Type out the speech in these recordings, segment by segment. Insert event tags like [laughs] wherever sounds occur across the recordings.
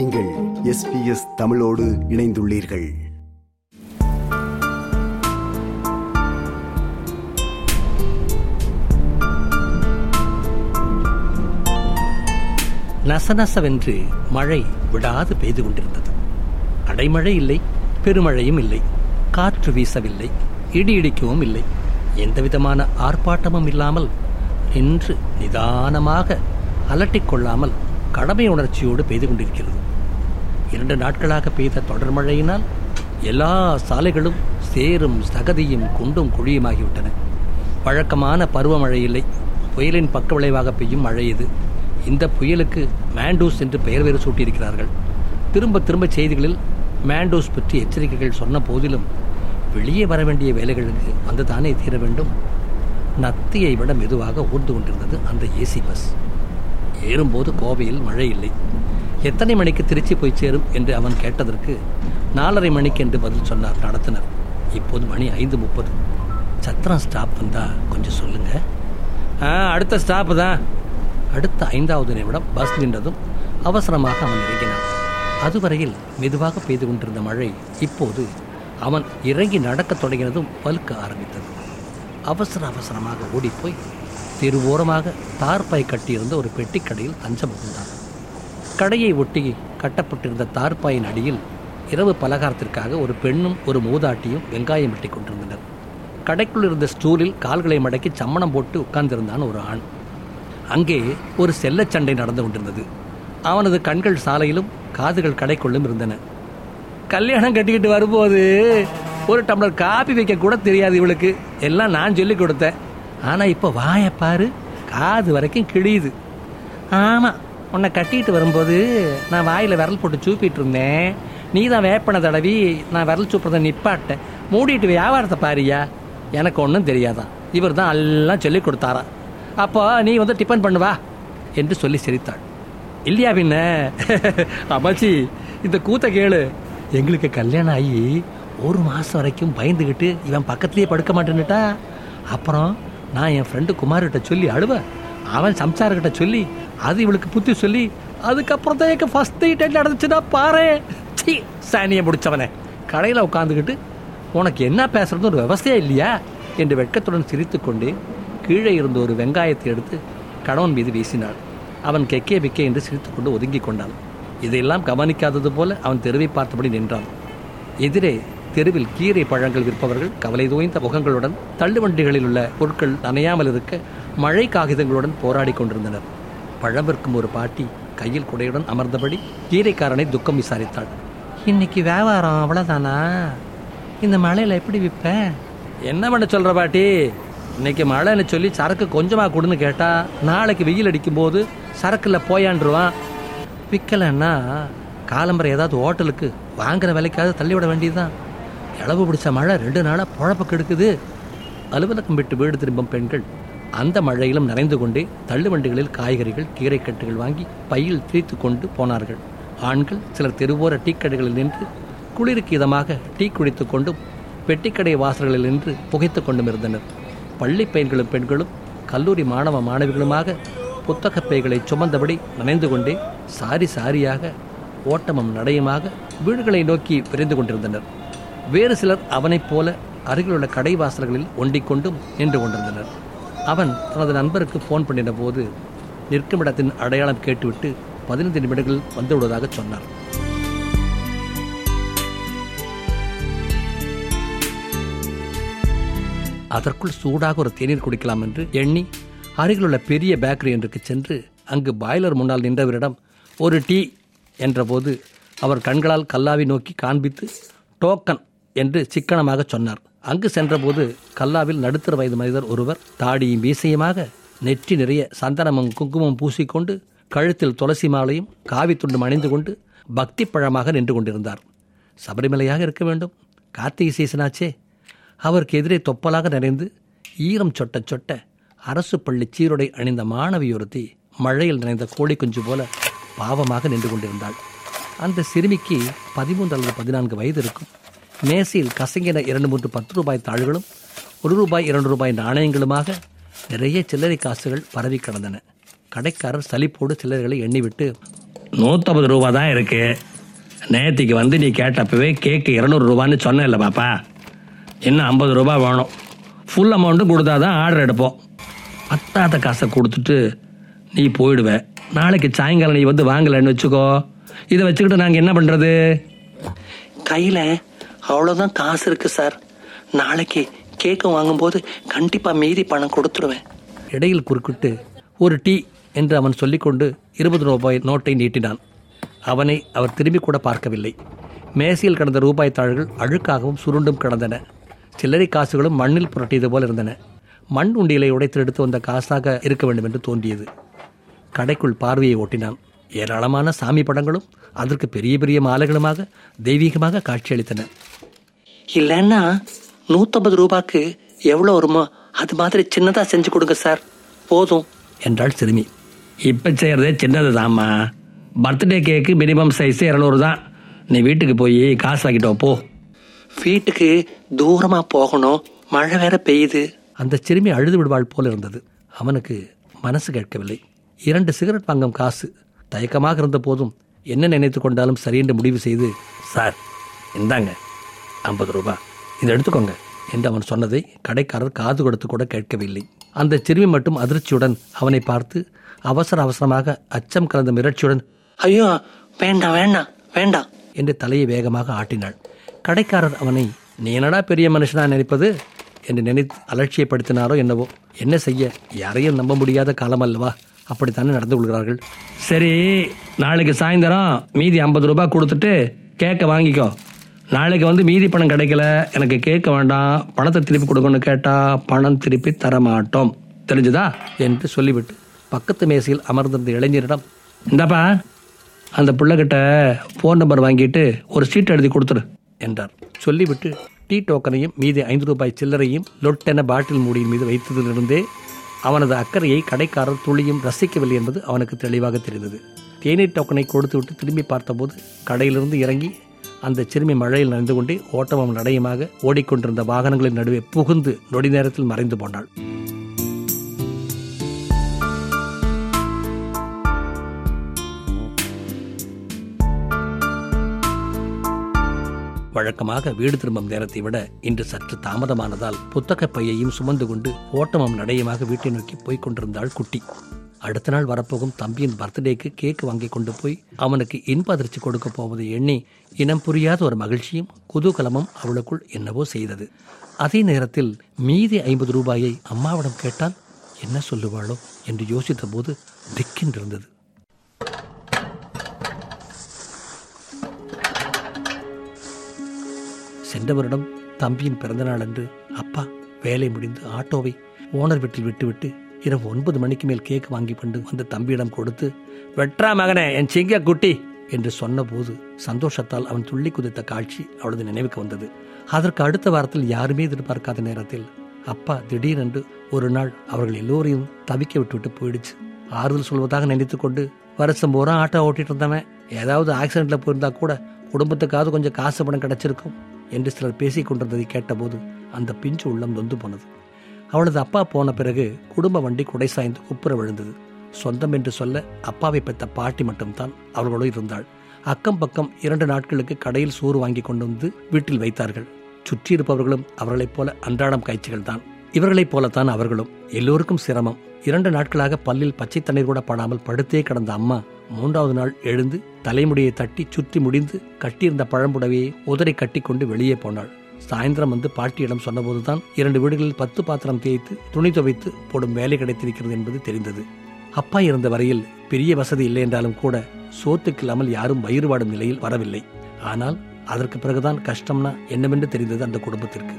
நீங்கள் S B S தமிழோடு இணைந்துள்ளீர்கள். நசநசவென்று மழை விடாது பெய்து கொண்டிருந்தது. அடைமழை இல்லை பெருமழையும் இல்லை காற்று வீசவில்லை இடி இடிக்கவும் இல்லை. எந்தவிதமான ஆர்ப்பாட்டமும் இல்லாமல் நின்று நிதானமாக அலட்டிக் கொள்ளாமல் கடமை உணர்ச்சியோடு பெய்து கொண்டிருக்கிறது. இரண்டு நாட்களாக பெய்த தொடர் மழையினால் எல்லா சாலைகளும் சேரும் சகதியும் குண்டும் குழியுமாகிவிட்டன. வழக்கமான பருவமழை இல்லை. புயலின் பக்க விளைவாக பெய்யும் மழை இது. இந்த புயலுக்கு மேண்டூஸ் என்று பெயர் வேறு சூட்டியிருக்கிறார்கள். திரும்ப திரும்ப செய்திகளில் மேண்டூஸ் பற்றி எச்சரிக்கைகள் சொன்ன போதிலும் வெளியே வர வேண்டிய வேலைகளுக்கு வந்து தானே தீர வேண்டும். நத்தியை விட மெதுவாக ஊர்ந்து கொண்டிருந்தது அந்த ஏசி பஸ். ஏறும்போது கோவையில் மழை இல்லை. எத்தனை மணிக்கு திருச்சி போய் சேரும் என்று அவன் கேட்டதற்கு நாலரை மணிக்கு என்று பதில் சொன்னார் நடத்தினர். இப்போது மணி ஐந்து முப்பது. சத்திரம் ஸ்டாப் வந்தால் கொஞ்சம் சொல்லுங்கள் ஆ அடுத்த ஸ்டாப்பு தான். அடுத்த ஐந்தாவது நிமிடம் பஸ் நின்றதும் அவசரமாக அவன் இறங்கினான். அதுவரையில் மெதுவாக பெய்து கொண்டிருந்த மழை இப்போது அவன் இறங்கி நடக்கத் தொடங்கினதும் பலுக்க ஆரம்பித்தது. அவசர அவசரமாக ஓடிப்போய் தெருவோரமாக தார்பாய் கட்டியிருந்த ஒரு பெட்டிக் கடையில் தஞ்சம் புகுந்தான். கடையை ஒட்டி கட்டப்பட்டிருந்த தார்பாயின் அடியில் இரவு பலகாரத்திற்காக ஒரு பெண்ணும் ஒரு மூதாட்டியும் வெங்காயம் வெட்டி கொண்டிருந்தனர். கடைக்குள் இருந்த ஸ்டூலில் கால்களை மடக்கி சம்மணம் போட்டு உட்கார்ந்திருந்தான் ஒரு ஆண். அங்கே ஒரு செல்ல சண்டை நடந்து கொண்டிருந்தது. அவனது கண்கள் சாலையிலும் காதுகள் கடைக்குள்ளும் இருந்தன. கல்யாணம் கட்டிக்கிட்டு வரும்போது ஒரு டம்ளர் காபி வைக்க கூட தெரியாது இவளுக்கு. எல்லாம் நான் சொல்லி கொடுத்தேன். ஆனால் இப்போ வாய பாரு காது வரைக்கும் கிழியுது. ஆமாம் உன்னை கட்டிட்டு வரும்போது நான் வாயில் விரல் போட்டு சூப்பிட்டு இருந்தேன் நீ தான் வேப்பனை தடவி நான் விரல் சூப்புறதை நிப்பாட்டேன் மூடிட்டு வியாபாரத்தை பாரியா? எனக்கு ஒன்றும் தெரியாதான் இவர் தான் எல்லாம் சொல்லி கொடுத்தாரா அப்போ நீ வந்து டிஃபன் பண்ணுவா என்று சொல்லி சிரித்தாள். இல்லையா பின்ன? [laughs] அம்மாச்சி இந்த கூத்த கேளு. எங்களுக்கு கல்யாணம் ஆகி ஒரு மாதம் வரைக்கும் பயந்துக்கிட்டு இவன் பக்கத்துலேயே படுக்க மாட்டேன்னுட்டா? அப்புறம் நான் என் ஃப்ரெண்டு குமார்கிட்ட சொல்லி அழுவேன் அவன் சம்சாரக்கிட்ட சொல்லி அது இவளுக்கு புத்தி சொல்லி அதுக்கப்புறம் தான் எனக்கு ஃபஸ்ட் டைட்டில் நடந்துச்சுன்னா பாரு சி சாணியை முடிச்சவனே. கடையில் உட்காந்துக்கிட்டு உனக்கு என்ன பேசுறது ஒரு விவசாயம் இல்லையா? என்று வெட்கத்துடன் சிரித்துக்கொண்டே கீழே இருந்த ஒரு வெங்காயத்தை எடுத்து கணவன் மீது வீசினாள். அவன் கெக்கே பிக்கே என்று சிரித்துக்கொண்டு ஒதுங்கி கொண்டான் இதையெல்லாம் கவனிக்காதது போல அவன் தெருவை பார்த்தபடி நின்றான். எதிரே தெருவில் கீரை பழங்கள் விற்பவர்கள் கவலை தோய்ந்த முகங்களுடன் தள்ளுவண்டிகளில் உள்ள பொருட்கள் நனையாமல் இருக்க மழை காகிதங்களுடன் போராடி கொண்டிருந்தனர். பழம் விற்கும் ஒரு பாட்டி கையில் குடையுடன் அமர்ந்தபடி கீரைக்காரனை துக்கம் விசாரித்தாள். இன்னைக்கு வியாபாரம் அவ்வளோதானா இந்த மழையில் எப்படி விற்பேன் என்ன பண்ண சொல்ற பாட்டி? இன்னைக்கு மழைன்னு சொல்லி சரக்கு கொஞ்சமா கொடுன்னு கேட்டா நாளைக்கு வெயில் அடிக்கும் போது சரக்குல போயாண்டுருவான். விற்கலன்னா காலம்பரை ஏதாவது ஹோட்டலுக்கு வாங்குற விலைக்காவது தள்ளிவிட வேண்டியதுதான். இளவு பிடிச்ச மழை ரெண்டு நாளாக பொழப்ப கெடுக்குது அலுவலகம் விட்டு வீடு திரும்பும் பெண்கள் அந்த மழையிலும் நனைந்து கொண்டே தள்ளுவண்டிகளில் காய்கறிகள் கீரைக்கட்டுகள் வாங்கி பையில் திரித்து கொண்டு போனார்கள். ஆண்கள் சிலர் தெருவோர டீக்கடைகளில் நின்று குளிருக்கு இதமாக டீ குடித்து கொண்டும் பெட்டிக்கடை வாசல்களில் நின்று புகைத்து கொண்டும் இருந்தனர். பள்ளி பையன்களும் பெண்களும் கல்லூரி மாணவ மாணவிகளுமாக புத்தகப் பைகளை சுமந்தபடி நனைந்து கொண்டே சாரி சாரியாக ஓட்டமும் நடையுமாக வீடுகளை நோக்கி விரைந்து கொண்டிருந்தனர். வேறு சிலர் அவனைப் போல அருகிலுள்ள கடை வாசல்களில் ஒண்டிக்கொண்டும் நின்று கொண்டிருந்தனர். அவன் தனது நண்பருக்கு ஃபோன் பண்ணின போது நிற்கும் இடத்தின் அடையாளம் கேட்டுவிட்டு பதினைந்து நிமிடங்கள் வந்துவிடுவதாக சொன்னார். அதற்குள் சூடாக ஒரு தேநீர் குடிக்கலாம் என்று எண்ணி அருகிலுள்ள பெரிய பேக்கரி என்றுக்கு சென்று அங்கு பாய்லர் முன்னால் நின்றவரிடம் ஒரு டீ என்றபோது அவர் கண்களால் கல்லாவை நோக்கி காண்பித்து டோக்கன் என்று சிக்கனமாக சொன்னார். அங்கு சென்றபோது கல்லாவில் நடுத்தர வயது மனிதர் ஒருவர் தாடியும் வீசையுமாக நெற்றி நிறைய சந்தனமும் குங்குமம் பூசிக்கொண்டு கழுத்தில் துளசி மாலையும் காவித்துண்டும் அணிந்து கொண்டு பக்தி பழமாக நின்று கொண்டிருந்தார். சபரிமலையாக இருக்க வேண்டும். கார்த்திகை சீசனாச்சே அவருக்கு எதிரே தொப்பலாக நிறைந்து ஈரம் சொட்ட சொட்ட அரசு பள்ளி சீருடை அணிந்த மாணவி ஒருத்தி மழையில் நிறைந்த கோழி குஞ்சு போல பாவமாக நின்று கொண்டிருந்தாள். அந்த சிறுமிக்கு பதிமூன்று அல்லது பதினான்கு வயது இருக்கும். மேசையில் கசங்கின இரண்டு மூன்று பத்து ரூபாய் தாள்களும் ஒரு ரூபாய் இரண்டு ரூபாய் நாணயங்களுமாக நிறைய சில்லறை காசுகள் பரவி கிடந்தன. கடைக்காரர் சலிப்போடு சில்லறைகளை எண்ணிவிட்டு நூற்றம்பது ரூபா தான் இருக்கு. நேத்திக்கு வந்து நீ கேட்டப்பவே கேக்கு இரநூறு ரூபான்னு இல்லை பாப்பா. இன்னும் ஐம்பது ரூபா வேணும். ஃபுல் அமௌண்ட்டும் கொடுத்தா தான் ஆர்டர் எடுப்போம். பத்தாத காசை கொடுத்துட்டு நீ போயிடுவேன் நாளைக்கு சாயங்காலம் நீ வந்து வாங்கலைன்னு வச்சுக்கோ. இதை வச்சுக்கிட்டு நாங்கள் என்ன பண்ணுறது கையில் அவ்வளோதான் காசு இருக்கு சார். நாளைக்கு கேக்கு வாங்கும்போது கண்டிப்பாக மீதி பணம் கொடுத்துருவேன். இடையில் குறுக்கிட்டு ஒரு டீ என்று அவன் சொல்லிக்கொண்டு இருபது ரூபாய் நோட்டை நீட்டினான். அவனை அவர் திரும்பி கூட பார்க்கவில்லை. மேசையில் கிடந்த ரூபாய் தாள்கள் அழுக்காகவும் சுருண்டும் கிடந்தன. சில்லறை காசுகளும் மண்ணில் புரட்டியது போல் இருந்தன. மண் உண்டியலை உடைத்து எடுத்து வந்த காசாக இருக்க வேண்டும் என்று தோன்றியது. கடைக்குள் பார்வையை ஓட்டினான். ஏராளமான சாமி படங்களும் அதற்கு பெரிய பெரிய மாலைகளுமாக தெய்வீகமாக காட்சியளித்தன. இல்லைன்னா நூற்றம்பது ரூபாய்க்கு எவ்வளோ வருமோ அது மாதிரி சின்னதாக செஞ்சு கொடுங்க சார். போதும். என்றாள் சிறுமி. இப்போ செய்கிறதே சின்னது தாம்மா பர்த்டே கேக்கு மினிமம் சைஸ் இரநூறு தான். நீ வீட்டுக்கு போய் காசு வாங்கிட்டு போ. வீட்டுக்கு தூரமாக போகணும். மழை வேற பெய்யுது. அந்த சிறுமி அழுது விடுவாள் போல இருந்தது. அவனுக்கு மனசு கேட்கவில்லை. இரண்டு சிகரெட் வாங்கும் காசு. தயக்கமாக இருந்த போதும் என்ன நினைத்து கொண்டாலும் சரி என்று முடிவு செய்து சார் இந்தாங்க. ஐம்பது ரூபா. இதை எடுத்துக்கோங்க. என்று அவன் சொன்னதை கடைக்காரர் காது கொடுத்து கூட கேட்கவில்லை. அந்த சிறுமி மட்டும் அதிர்ச்சியுடன் அவனை பார்த்து அவசர அவசரமாக அச்சம் கலந்த மிரட்சியுடன் ஐயோ வேண்டாம் வேண்டாம் வேண்டாம் என்று தலையை வேகமாக ஆட்டினாள். கடைக்காரர் அவனை நீ என்னடா பெரிய மனுஷனா நினைப்பது? என்று நினைத்து அலட்சியப்படுத்தினாரோ என்னவோ. என்ன செய்ய? யாரையும் நம்ப முடியாத காலம் அல்லவா? அப்படித்தானே நடந்து கொள்கிறார்கள். சரி நாளைக்கு சாயந்தரம் மீதி ஐம்பது ரூபாய் கொடுத்துட்டு கேக்க வாங்கிக்கோ. நாளைக்கு வந்து மீதி பணம் கிடைக்கல எனக்கு கேட்க வேண்டாம் பணத்தை திருப்பி கொடுக்கணும்னு கேட்டா பணம் திருப்பி தரமாட்டோம் தெரிஞ்சுதா? என்று சொல்லிவிட்டு பக்கத்து மேசையில் அமர்ந்திருந்த இளைஞரிடம் இந்தாப்பா அந்த பிள்ளைகிட்ட ஃபோன் நம்பர் வாங்கிட்டு ஒரு சீட் எழுதி கொடுத்துரு என்றார். சொல்லிவிட்டு டீ டோக்கனையும் மீதி ஐந்து ரூபாய் சில்லறையும் லொட்டென பாட்டில் மூடியின் மீது வைத்ததிலிருந்தே அவனது அக்கறையை கடைக்காரர் துளியும் ரசிக்கவில்லை என்பது அவனுக்கு தெளிவாக தெரிந்தது. தேநீர் டோக்கனை கொடுத்துவிட்டு திரும்பி பார்த்தபோது கடையிலிருந்து இறங்கி அந்த சிறுமி மழையில் நனைந்து கொண்டே ஓட்டமும் நடையுமாக ஓடிக்கொண்டிருந்த வாகனங்களின் நடுவே புகுந்து நொடி நேரத்தில் மறைந்து போனாள். வழக்கமாக வீடு திரும்பும் நேரத்தை விட இன்று சற்று தாமதமானதால் புத்தக பையையும் சுமந்து கொண்டு ஓட்டமும் நடையுமாக வீட்டை நோக்கி போய்க் கொண்டிருந்தாள் குட்டி. அடுத்த நாள் வரப்போகும் தம்பியின் பர்த்டேக்கு கேக் வாங்கி கொண்டு போய் அவனுக்கு இன்ப அதிர்ச்சி கொடுக்க போவதை எண்ணி இனம் புரியாத ஒரு மகிழ்ச்சியும் குதூகலமும் அவளுக்குள் என்னவோ செய்தது. அதே நேரத்தில் மீதி ஐம்பது ரூபாயை அம்மாவிடம் கேட்டால் என்ன சொல்லுவாளோ என்று யோசித்த போது திக்கின்றிருந்தது. சென்ற வருடம் தம்பியின் பிறந்தநாள் அன்று அப்பா வேலை முடிந்து ஆட்டோவை ஓனர் வீட்டில் விட்டுவிட்டு இரவு ஒன்பது மணிக்கு மேல் கேக் வாங்கி கொண்டு வந்து தம்பியிடம் கொடுத்து வெற்றா மகனே என் சிங்க குட்டி என்று சொன்னபோது சந்தோஷத்தால் அவன் துள்ளி குதித்த காட்சி அவளது நினைவுக்கு வந்தது. அதற்கு அடுத்த வாரத்தில் யாருமே எதிர்பார்க்காத நேரத்தில் அப்பா திடீரென்று ஒரு நாள் அவர்கள் எல்லோரையும் தவிக்க விட்டுவிட்டு போயிடுச்சு. ஆறுதல் சொல்வதாக நினைத்துக்கொண்டு வருஷம் பூரா ஆட்டோ ஓட்டிட்டு இருந்தவன். ஏதாவது ஆக்சிடென்ட்ல போயிருந்தா கூட குடும்பத்துக்காவது கொஞ்சம் காசு பணம் கிடைச்சிருக்கும் என்று சிலர் பேசிக் கொண்டிருந்ததை கேட்டபோது அந்த பிஞ்சு உள்ளம் நொந்து போனது. அவளது அப்பா போன பிறகு குடும்ப வண்டி குடை சாய்ந்து குப்புற விழுந்தது. சொந்தம் என்று சொல்ல அப்பாவை பெற்ற பாட்டி மட்டும்தான் அவர்களோடு இருந்தாள். அக்கம் பக்கம் இரண்டு நாட்களுக்கு கடையில் சோறு வாங்கி கொண்டு வந்து வீட்டில் வைத்தார்கள். சுற்றி இருப்பவர்களும் அவர்களைப் போல அன்றாடம் காய்ச்சிகள் தான் இவர்களைப் போலத்தான் அவர்களும். எல்லோருக்கும் சிரமம். இரண்டு நாட்களாக பல்லில் பச்சை தண்ணீர் கூட படாமல் படுத்தே கிடந்த அம்மா மூன்றாவது நாள் எழுந்து தலைமுடியை தட்டி சுற்றி முடிந்து கட்டியிருந்த பழம்புடவையை உதறி கட்டிக்கொண்டு வெளியே போனாள். சாயந்தரம் வந்து பாட்டியிடம் சொன்னபோதுதான் இரண்டு வீடுகளில் பத்து பாத்திரம் தேய்த்து துணி துவைத்து போடும் வேலை கிடைத்திருக்கிறது என்பது தெரிந்தது. அப்பா இருந்த வரையில் பெரிய வசதி இல்லை என்றாலும் கூட சோத்துக்கு இல்லாமல் யாரும் வயிறு வாடும் நிலையில் வரவில்லை. ஆனால் அதற்கு பிறகுதான் கஷ்டம்னா என்னவென்று தெரிந்தது அந்த குடும்பத்திற்கு.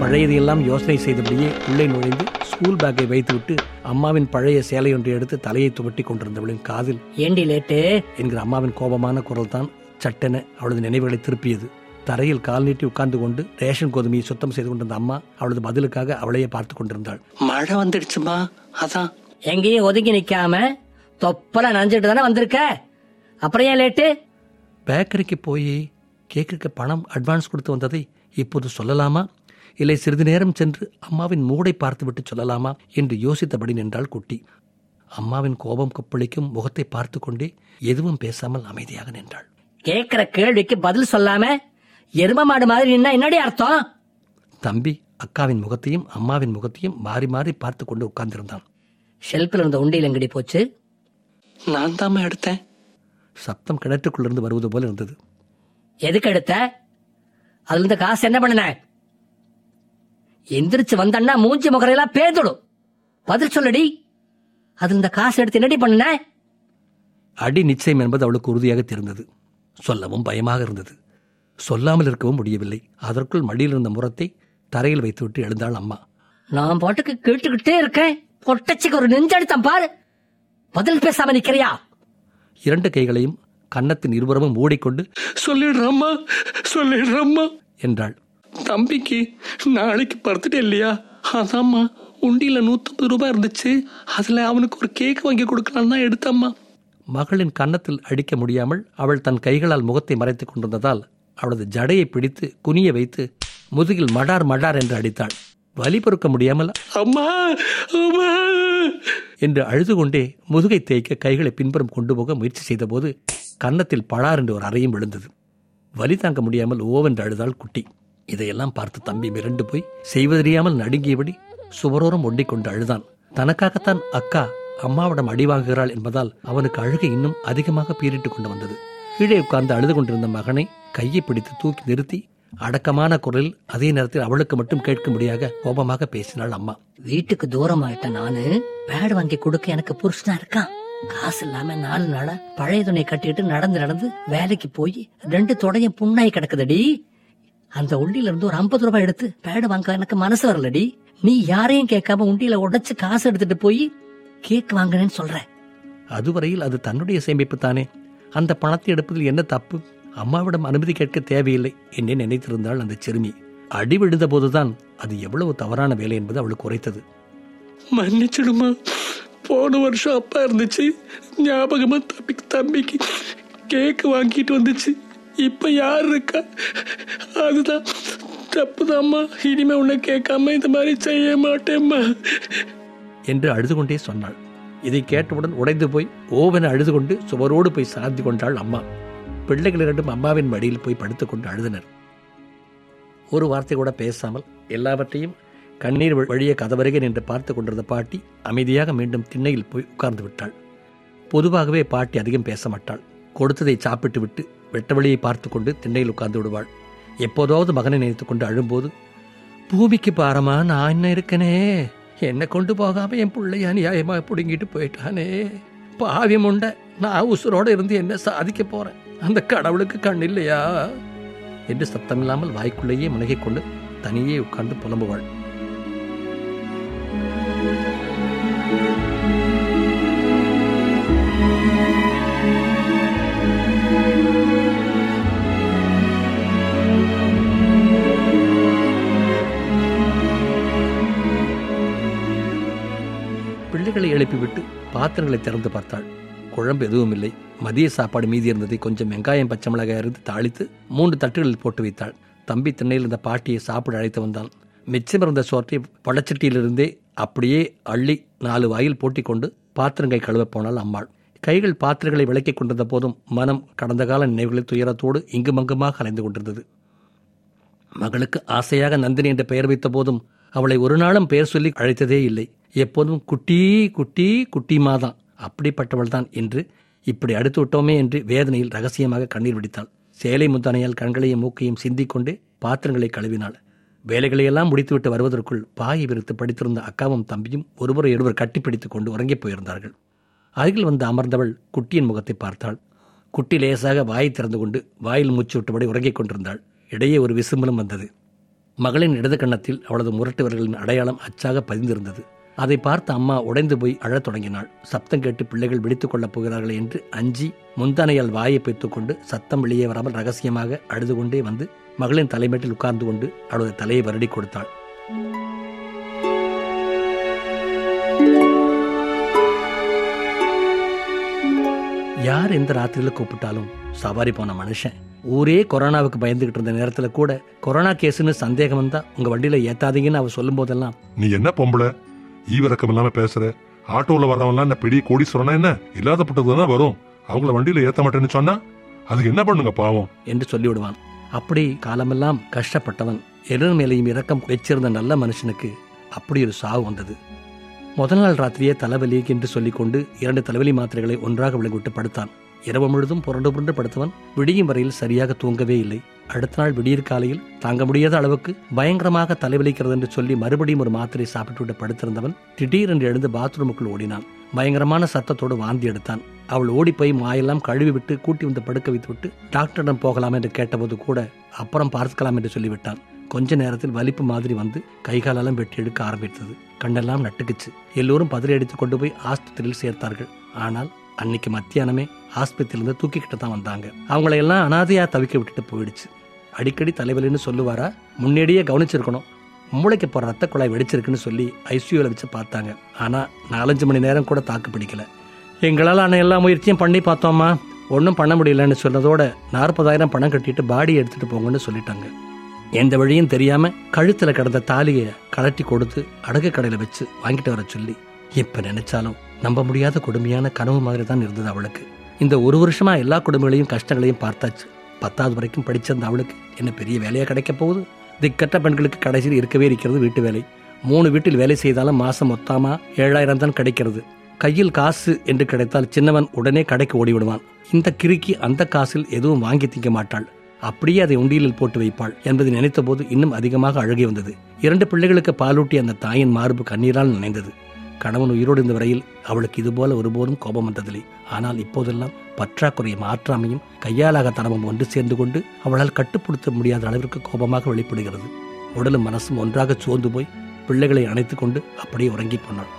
பழையதையெல்லாம் யோசனை செய்தபடியே உள்ளே நுழைந்து ஸ்கூல் பேக்கை வைத்துவிட்டு அம்மாவின் பழைய சேலை ஒன்றை எடுத்து தலையை துவட்டி கொண்டிருந்தவளின் காதில் ஏண்டி லேட்டு? என்கிற அம்மாவின் கோபமான குரல் தான் சட்டென அவளது நினைவுகளை திருப்பியது. தரையில் கால் நீட்டி உட்கார்ந்து கொண்டு ரேஷன் கோதுமையை சுத்தம் செய்து கொண்டிருந்த அம்மா அவளது பதிலுக்காக அவளையே பார்த்து கொண்டிருந்தாள். மழை வந்துடுச்சுமா? அதான். எங்கேயும் ஒதுங்கி நிக்காம தொப்பல நனைஞ்சிட்டு தானே வந்திருக்க? அப்புறம் ஏன் லேட்டு? பேக்கரிக்கு போய் கேக்குக்கு பணம் அட்வான்ஸ் கொடுத்து வந்ததை இப்போது சொல்லலாமா? இல்லை சிறிது நேரம் சென்று அம்மாவின் மூடை பார்த்துவிட்டு சொல்லலாமா என்று யோசித்தபடி நின்றாள் குட்டி. அம்மாவின் கோபம் கொப்பளிக்கும் முகத்தை பார்த்து கொண்டே எதுவும் பேசாமல் அமைதியாக நின்றாள். கேக்குற கேள்விக்கு பதில் சொல்லாம எரும மாடு மாதிரி நின்னா என்னடி அர்த்தம்? தம்பி அக்காவின் முகத்தையும் அம்மாவின் முகத்தையும் மாறி மாறி பார்த்து கொண்டு உட்கார்ந்திருந்தான். ஷெல்ஃபில் இருந்த உண்டியில் எங்கடி போச்சு? நான் தாம்மா எடுத்தேன். சப்தம் கிணற்றுக்குள்ளிருந்து வருவது போல இருந்தது. எதுக்கு எடுத்த? அதுல இருந்த காசு என்ன பண்ணன? எந்திரிச்சு வந்தன்னா மூஞ்சி முகரையெல்லாம் பேந்துடும். பதில் சொல்லடி. அதுல இந்த காசு எடுத்து என்னடி பண்ணன? அடி நிச்சயம் என்பது அவளுக்கு உறுதியாக தெரிந்தது. சொல்லவும் பயமாக இருந்தது. சொல்லாமல் இருக்கவும் முடியவில்லை. அதற்குள் மடியில் இருந்த முரத்தை தரையில் வைத்துவிட்டு எழுந்தாள் அம்மா. நான் பாட்டுக்கு கேட்டுக்கிட்டே இருக்கேன். பொட்டச்சிக்கு ஒரு நெஞ்செடுத்தம் பாரு. பதில் பேசாம நிக்கிறியா? இரண்டு கைகளையும் கன்னத்தின் இருபுறமும் மூடிக்கொண்டு சொல்லிடுறம்மா சொல்லிடுறம்மா என்றாள். தம்பிக்கு நாளைக்கு பர்த்டே இல்லையா? அதாம்மா உண்டியில நூத்தம்பது ரூபாய் இருந்துச்சு. அதுல அவனுக்கு ஒரு கேக் வாங்கி கொடுக்கலாம் தான் எடுத்தம்மா. மகளின் கன்னத்தில் அடிக்க முடியாமல் அவள் தன் கைகளால் முகத்தை மறைத்துக் கொண்டிருந்ததால் அவளது ஜடையை பிடித்து குனிய வைத்து முதுகில் மடார் மடார் என்று அடித்தாள். வலி பொறுக்க முடியாமல் அம்மா அம்மா. என்று அழுது கொண்டே முதுகை தேய்க்க கைகளை பின்புறம் கொண்டு போக முயற்சி செய்தபோது கன்னத்தில் படார் என்று ஒரு அறையும் விழுந்தது வலி தாங்க முடியாமல் ஓவென்று அழுதாள் குட்டி. இதையெல்லாம் பார்த்து தம்பி மிரண்டு போய் செய்வதறியாமல் நடுங்கியபடி சுவரோரம் ஒண்டிக் கொண்டு அழுதான். தனக்காகத்தான் அக்கா அம்மாவிடம் அடி வாங்குகிறாள் என்பதால் அவனுக்கு அழுகை இன்னும் அதிகமாக பீரிட்டு கொண்டு வந்தது. கீழே உட்கார்ந்து அழுது கொண்டிருந்த மகனை கையை பிடித்து தூக்கி நிறுத்தி அடக்கமான குரலில் அதே நேரத்தில் அவளுக்கு மட்டும் கேட்கும்படியாக கோபமாக பேசினாள் அம்மா. வீட்டுக்கு தூரமாயிட்ட நானு பேடு வாங்கி கொடுக்க எனக்கு புருஷனா இருக்கான் காசு இல்லாம நாலு நாளா பழைய துணி கட்டிட்டு நடந்து நடந்து வேலைக்கு போய் ரெண்டு தொடையும் புண்ணாய் கிடக்குதடி. அந்த உண்டியில இருந்து ஒரு ஐம்பது ரூபாய் எடுத்து பேடு வாங்க எனக்கு மனசு வரலடி. நீ யாரையும் கேட்காம உண்டியில உடைச்சு காசு எடுத்துட்டு போய் கேக் வாங்கினேன்னு சொல்ற. அதுவரையில் அது தன்னுடைய சேமிப்பு தானே அந்த பணத்தை எடுப்பதில் என்ன தப்பு? அம்மாவிடம் அனுமதி கேட்க தேவையில்லை என்றே நினைத்திருந்தாள் அந்த சிறுமி. அடி விழுந்த போதுதான் அது எவ்வளவு தவறான வேலை என்பது அவளுக்கு உரைத்தது. மன்னிச்சிடுமா. போன வருஷம் அப்பா இருந்துச்சு. ஞாபகமா தம்பிக்கு தம்பிக்கு கேக் வாங்கிட்டு வந்துச்சு. இப்ப யார் இருக்கா? அதுதான் தப்புதாம்மா. இனிமே உன்னை கேட்காம இந்த மாதிரி செய்ய மாட்டேம்மா. என்று அழுது கொண்டே சொன்னாள். இதை கேட்டவுடன் உடைந்து போய் ஓவென அழுது கொண்டு சுவரோடு போய் சார்ந்து கொண்டாள் அம்மா. பிள்ளைகள் இரண்டும் அம்மாவின் மடியில் போய் படுத்துக்கொண்டு அழுதனர். ஒரு வார்த்தை கூட பேசாமல் எல்லாவற்றையும் கண்ணீர் வழிய கதவருகே நின்று பார்த்து கொண்டிருந்த பாட்டி அமைதியாக மீண்டும் திண்ணையில் போய் உட்கார்ந்து விட்டாள். பொதுவாகவே பாட்டி அதிகம் பேச மாட்டாள். கொடுத்ததை சாப்பிட்டு விட்டு வெட்ட வழியை பார்த்து கொண்டு திண்ணையில் உட்கார்ந்து விடுவாள். எப்போதாவது மகனை நினைத்து கொண்டு அழும்போது பூமிக்கு பாரமா நான் என்ன இருக்கனே? என்னை கொண்டு போகாம என் பிள்ளைய அநியாயமா பிடுங்கிட்டு போயிட்டானே? பாவி முண்டை நான் உசுரோட இருந்து என்ன சாதிக்க போறேன்? அந்த கடவுளுக்கு கண் இல்லையா? என்று சத்தமில்லாமல் வாய்க்குள்ளேயே முனகிக் கொண்டு தனியே உட்கார்ந்து புலம்புவாள். எழுப்பிவிட்டு பாத்திரங்களை திறந்து பார்த்தாள். குழம்பு எதுவும் இல்லை. மதிய சாப்பாடு மீதி இருந்ததை கொஞ்சம் வெங்காயம் பச்சை மிளகாய் இருந்து தாளித்து மூன்று தட்டுகளில் போட்டு வைத்தாள். தம்பி திண்ணையில் இருந்த பாட்டியை சாப்பிட அழைத்து வந்தான். மிச்சம் இருந்த சோற்றை பழச்சட்டியிலிருந்தே அப்படியே அள்ளி நாலு வாயில் போட்டி கொண்டு பாத்திரங்களை கழுவப் போனாள் அம்மாள். கைகள் பாத்திரங்களை விளக்கிக் கொண்டிருந்த போதும் மனம் கடந்த கால நினைவுகளில் துயரத்தோடு இங்குமங்குமாக அலைந்து கொண்டிருந்தது. மகளுக்கு ஆசையாக நந்தினி என்ற பெயர் வைத்த போதும் அவளை ஒரு நாளும் பெயர் சொல்லி அழைத்ததே இல்லை. எப்போதும் குட்டி குட்டி குட்டி மாதான் அப்படிப்பட்டவள் தான் என்று இப்படி அடுத்து விட்டோமே என்று வேதனையில் ரகசியமாக கண்ணீர் வடித்தாள். சேலை முத்தானையால் கண்களையும் மூக்கையும் சிந்திக்கொண்டே பாத்திரங்களை கழுவினாள். வேலைகளையெல்லாம் முடித்துவிட்டு வருவதற்குள் பாயை விரித்து படித்திருந்த அக்காவும் தம்பியும் ஒருவரை ஒருவர் கட்டிப்பிடித்துக் கொண்டு உறங்கிப் போயிருந்தார்கள். அருகில் வந்து அமர்ந்தவள் குட்டியின் முகத்தை பார்த்தாள். குட்டி லேசாக வாயை திறந்து கொண்டு வாயில் மூச்சு விட்டபடி உறங்கிக் கொண்டிருந்தாள். இடையே ஒரு விசும்பலும் வந்தது. மகளின் இடது கன்னத்தில் அவளது முரட்டுவர்களின் அடையாளம் அச்சாக பதிந்திருந்தது. அதை பார்த்து அம்மா உடைந்து போய் அழத் தொடங்கினாள். சப்தம் கேட்டு பிள்ளைகள் விழித்துக் கொள்ளப் போகிறார்கள் என்று அஞ்சி முந்தானையால் வாயை பிய்த்துக் கொண்டு சத்தம் வெளியே வராமல் ரகசியமாக அழுது கொண்டே வந்து மகளின் தலைமேட்டில் உட்கார்ந்து கொண்டு அவளது தலையை வருடி கொடுத்தாள். யார் எந்த ராத்திரியில கூப்பிட்டாலும் சவாரி போன மனுஷன். ஊரே கொரோனாவுக்கு பயந்துகிட்டு இருந்த நேரத்துல கூட கொரோனா கேஸ்னு சந்தேகம் வந்தா உங்க வண்டியில ஏத்தாதீங்கன்னு அவ சொல்லும் போதெல்லாம் நீ என்ன பொம்பளை? ஈவிரக்கம் இல்லாம பேசுற. ஆட்டோல வர்றவன்லாம் என்ன பெரிய கோடீஸ்வரனா என்ன? இல்லாதப்பட்டது தான் வரும். அவங்கள வண்டியில ஏத்த மாட்டேன்னு சொன்னா? அதுக்கு என்ன பண்ணுங்க பாவம்? என்று சொல்லிவிடுவான். அப்படி காலமெல்லாம் கஷ்டப்பட்டவன். எதிர் மேலையும் இரக்கம் வச்சிருந்த நல்ல மனுஷனுக்கு அப்படி ஒரு சாவு வந்தது. முதல் நாள் ராத்திரியே தலைவலி என்று சொல்லிக்கொண்டு இரண்டு தலைவலி மாத்திரைகளை ஒன்றாக விளங்கிவிட்டு படுத்தான். இரவு முழுதும் புரண்டு புரண்டு படுத்தவன் விடியும் வரையில் சரியாக தூங்கவே இல்லை. அடுத்த நாள் விடியற் காலையில் தாங்க முடியாத அளவுக்கு பயங்கரமாக தலைவலிக்கிறது என்று சொல்லி மறுபடியும் ஒரு மாத்திரை சாப்பிட்டுவிட்டு படுத்திருந்தவன் திடீரென்று எழுந்து பாத்ரூமுக்குள் ஓடினான். பயங்கரமான சத்தத்தோடு வாந்தி எடுத்தான். அவள் ஓடிப்போய் மாயெல்லாம் கழுவி விட்டு கூட்டி வந்து படுக்க வைத்து விட்டு டாக்டரிடம் போகலாம் என்று கேட்டபோது கூட அப்புறம் பார்த்துக்கலாம் என்று சொல்லிவிட்டான். கொஞ்ச நேரத்தில் வலிப்பு மாதிரி வந்து கைகாலெல்லாம் வெட்டி எடுக்க ஆரம்பித்தது. கண்ணெல்லாம் நட்டுக்குச்சு. எல்லோரும் பதறி அடித்து கொண்டு போய் ஆஸ்பத்திரியில் சேர்த்தார்கள். ஆனால் அன்னைக்கு மத்தியானமே ஆஸ்பத்திரியிலிருந்து தூக்கிக்கிட்டு தான் வந்தாங்க. அவங்கள எல்லாம் தவிக்க விட்டுட்டு போயிடுச்சு. அடிக்கடி தலைவலின்னு சொல்லுவாரா? முன்னாடியே கவனிச்சிருக்கணும். மூளைக்கு போற ரத்த குழாய் வெடிச்சிருக்குன்னு சொல்லி ஐசியூல வச்சு பார்த்தாங்க. ஆனா நாலஞ்சு மணி நேரம் கூட தாக்கு பிடிக்கல. எங்களால் ஆனால் எல்லா முயற்சியும் பண்ணி பார்த்தோம்மா. ஒன்றும் பண்ண முடியலன்னு சொன்னதோட நாற்பதாயிரம் பணம் கட்டிட்டு பாடி எடுத்துட்டு போங்கன்னு சொல்லிட்டாங்க. எந்த வழியும் தெரியாம கழுத்துல கிடந்த தாலியை கழட்டி கொடுத்து அடகு கடையில வச்சு வாங்கிட்டு வர சொல்லி இப்ப நினைச்சாலும் நம்ப முடியாத கொடுமையான கனவு மாதிரி தான் இருந்தது அவளுக்கு. இந்த ஒரு வருஷமா எல்லா குடும்பங்களையும் கஷ்டங்களையும் பார்த்தாச்சு. பத்தாவது வரைக்கும் படிச்சிருந்த அவளுக்கு என்ன பெரிய வேலையா கிடைக்க போகுது? திக்கட்ட பெண்களுக்கு கடைசியில் இருக்கவே இருக்கிறது வீட்டு வேலை. மூணு வீட்டில் வேலை செய்தாலும் மாசம் மொத்தமா ஏழாயிரம் தான் கிடைக்கிறது. கையில் காசு என்று கிடைத்தால் சின்னவன் உடனே கடைக்கு ஓடிவிடுவான். இந்த கிறுக்கி அந்த காசில் எதுவும் வாங்கி திங்க மாட்டாள். அப்படியே அதை உண்டியலில் போட்டு வைப்பாள் என்பதை நினைத்தபோது இன்னும் அதிகமாக அழுகி வந்தது. இரண்டு பிள்ளைகளுக்கு பாலூட்டி அந்த தாயின் மார்பு கண்ணீரால் நினைந்தது. கணவன் உயிரோடு இருந்த வரையில் அவளுக்கு இதுபோல ஒருபோதும் கோபம் வந்ததில்லை. ஆனால் இப்போதெல்லாம் பற்றாக்குறையை மாற்றாமையும் கையாலாக தனமும் ஒன்று சேர்ந்து கொண்டு அவளால் கட்டுப்படுத்த முடியாத அளவிற்கு கோபமாக வெளிப்படுகிறது. உடலும் மனசும் ஒன்றாக சோர்ந்து போய் பிள்ளைகளை அணைத்துக் கொண்டு அப்படியே உறங்கி போனாள்.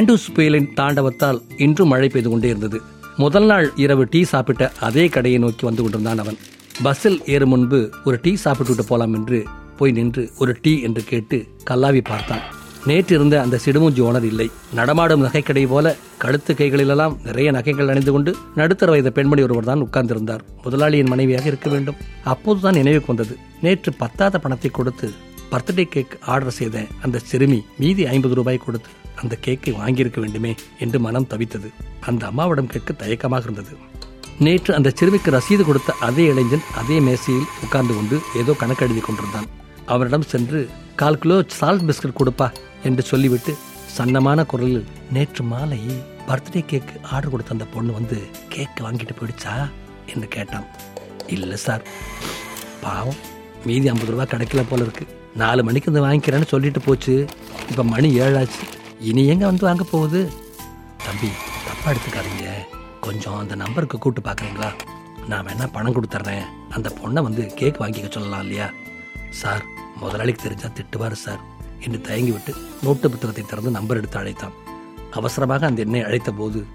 ஆண்டூஸ் புயலின் தாண்டவத்தால் இன்றும் மழை பெய்து கொண்டே இருந்தது. முதல் நாள் இரவு டீ சாப்பிட்ட அதே கடையை நோக்கி வந்து கொண்டிருந்தான் அவன். பஸ்ஸில் ஏறும் முன்பு ஒரு டீ சாப்பிட்டுவிட்டு போலாம் என்று போய் நின்று ஒரு டீ என்று கேட்டு கல்லாவி பார்த்தான். நேற்று இருந்த அந்த சிடுமூஞ்சி ஓனர் இல்லை. நடமாடும் நகைக்கடை போல கழுத்து கைகளிலெல்லாம் நிறைய நகைகள் அணிந்து கொண்டு நடுத்தர வயது பெண்மணி ஒருவர் தான் உட்கார்ந்திருந்தார். முதலாளியின் மனைவியாக இருக்க வேண்டும். அப்போதுதான் நினைவுக்கு வந்தது. நேற்று பத்தாத பணத்தை கொடுத்து பர்த்டே கேக் ஆர்டர் செய்த அந்த சிறுமி மீதி ஐம்பது ரூபாய் கொடுத்து அந்த கேக்கை வாங்கியிருக்க வேண்டுமே என்று மனம் தவித்தது. அந்த அம்மாவிடம் கேட்க தயக்கமாக இருந்தது. நேற்று அந்த சிறுமிக்கு ரசீது கொடுத்த அதே இளைஞன் அதே மேசையில் உட்கார்ந்து கொண்டு ஏதோ கணக்கு எழுதி கொண்டிருந்தான். அவரிடம் சென்று கால் கிலோ சால்ட் பிஸ்கட் கொடுப்பா என்று சொல்லிவிட்டு சன்னமான குரலில் நேற்று மாலை பர்த்டே கேக் ஆர்டர் கொடுத்த அந்த பொண்ணு வந்து கேக் வாங்கிட்டு போயிடுச்சா? என்று கேட்டான். இல்லை சார். பாவம் மீதி ஐம்பது ரூபா கிடைக்கல போல இருக்கு. நாலு மணிக்கு வந்து வாங்கிக்கிறேன்னு சொல்லிட்டு போச்சு. இப்போ மணி ஏழாச்சு. இனி எங்கே வந்து வாங்க போகுது? தம்பி தப்பாக எடுத்துக்காதீங்க. கொஞ்சம் அந்த நம்பருக்கு கூப்பிட்டு பார்க்குறீங்களா நான் வேணால் பணம் கொடுத்துட்றேன் அந்த பொண்ணை வந்து கேக் வாங்கிக்க சொல்லலாம் இல்லையா? சார் முதலாளிக்கு தெரிஞ்சால் திட்டுவார் சார். என்று தயங்கி விட்டு நோட்டு புத்தகத்தை திறந்து நம்பர் எடுத்து அழைத்தான். அவசரமாக அந்த எண்ணை அழைத்த போது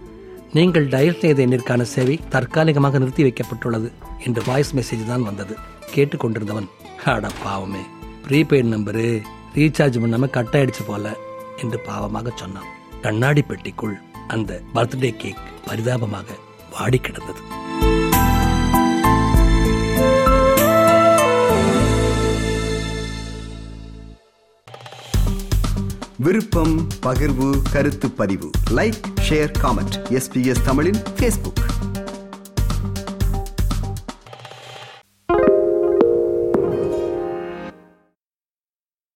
நீங்கள் டயல் செய்த எண்ணிற்கான சேவை தற்காலிகமாக நிறுத்தி வைக்கப்பட்டுள்ளது என்று வாய்ஸ் மெசேஜ் தான் வந்தது. கேட்டுக்கொண்டிருந்தவன் அட பாவமே. ப்ரீபெய்ட் நம்பரு ரீசார்ஜ் பண்ணாமல் கட் ஆயிடுச்சு போல என்று பாவமாக சொன்னான். கண்ணாடி பெட்டிக்குள் அந்த பர்த்டே கேக் பரிதாபமாக வாடி கிடந்தது. விருப்பம் பகிர்வு கருத்து பதிவு. லைக் ஷேர் காமெண்ட் எஸ்பிஎஸ் தமிழின் ஃபேஸ்புக்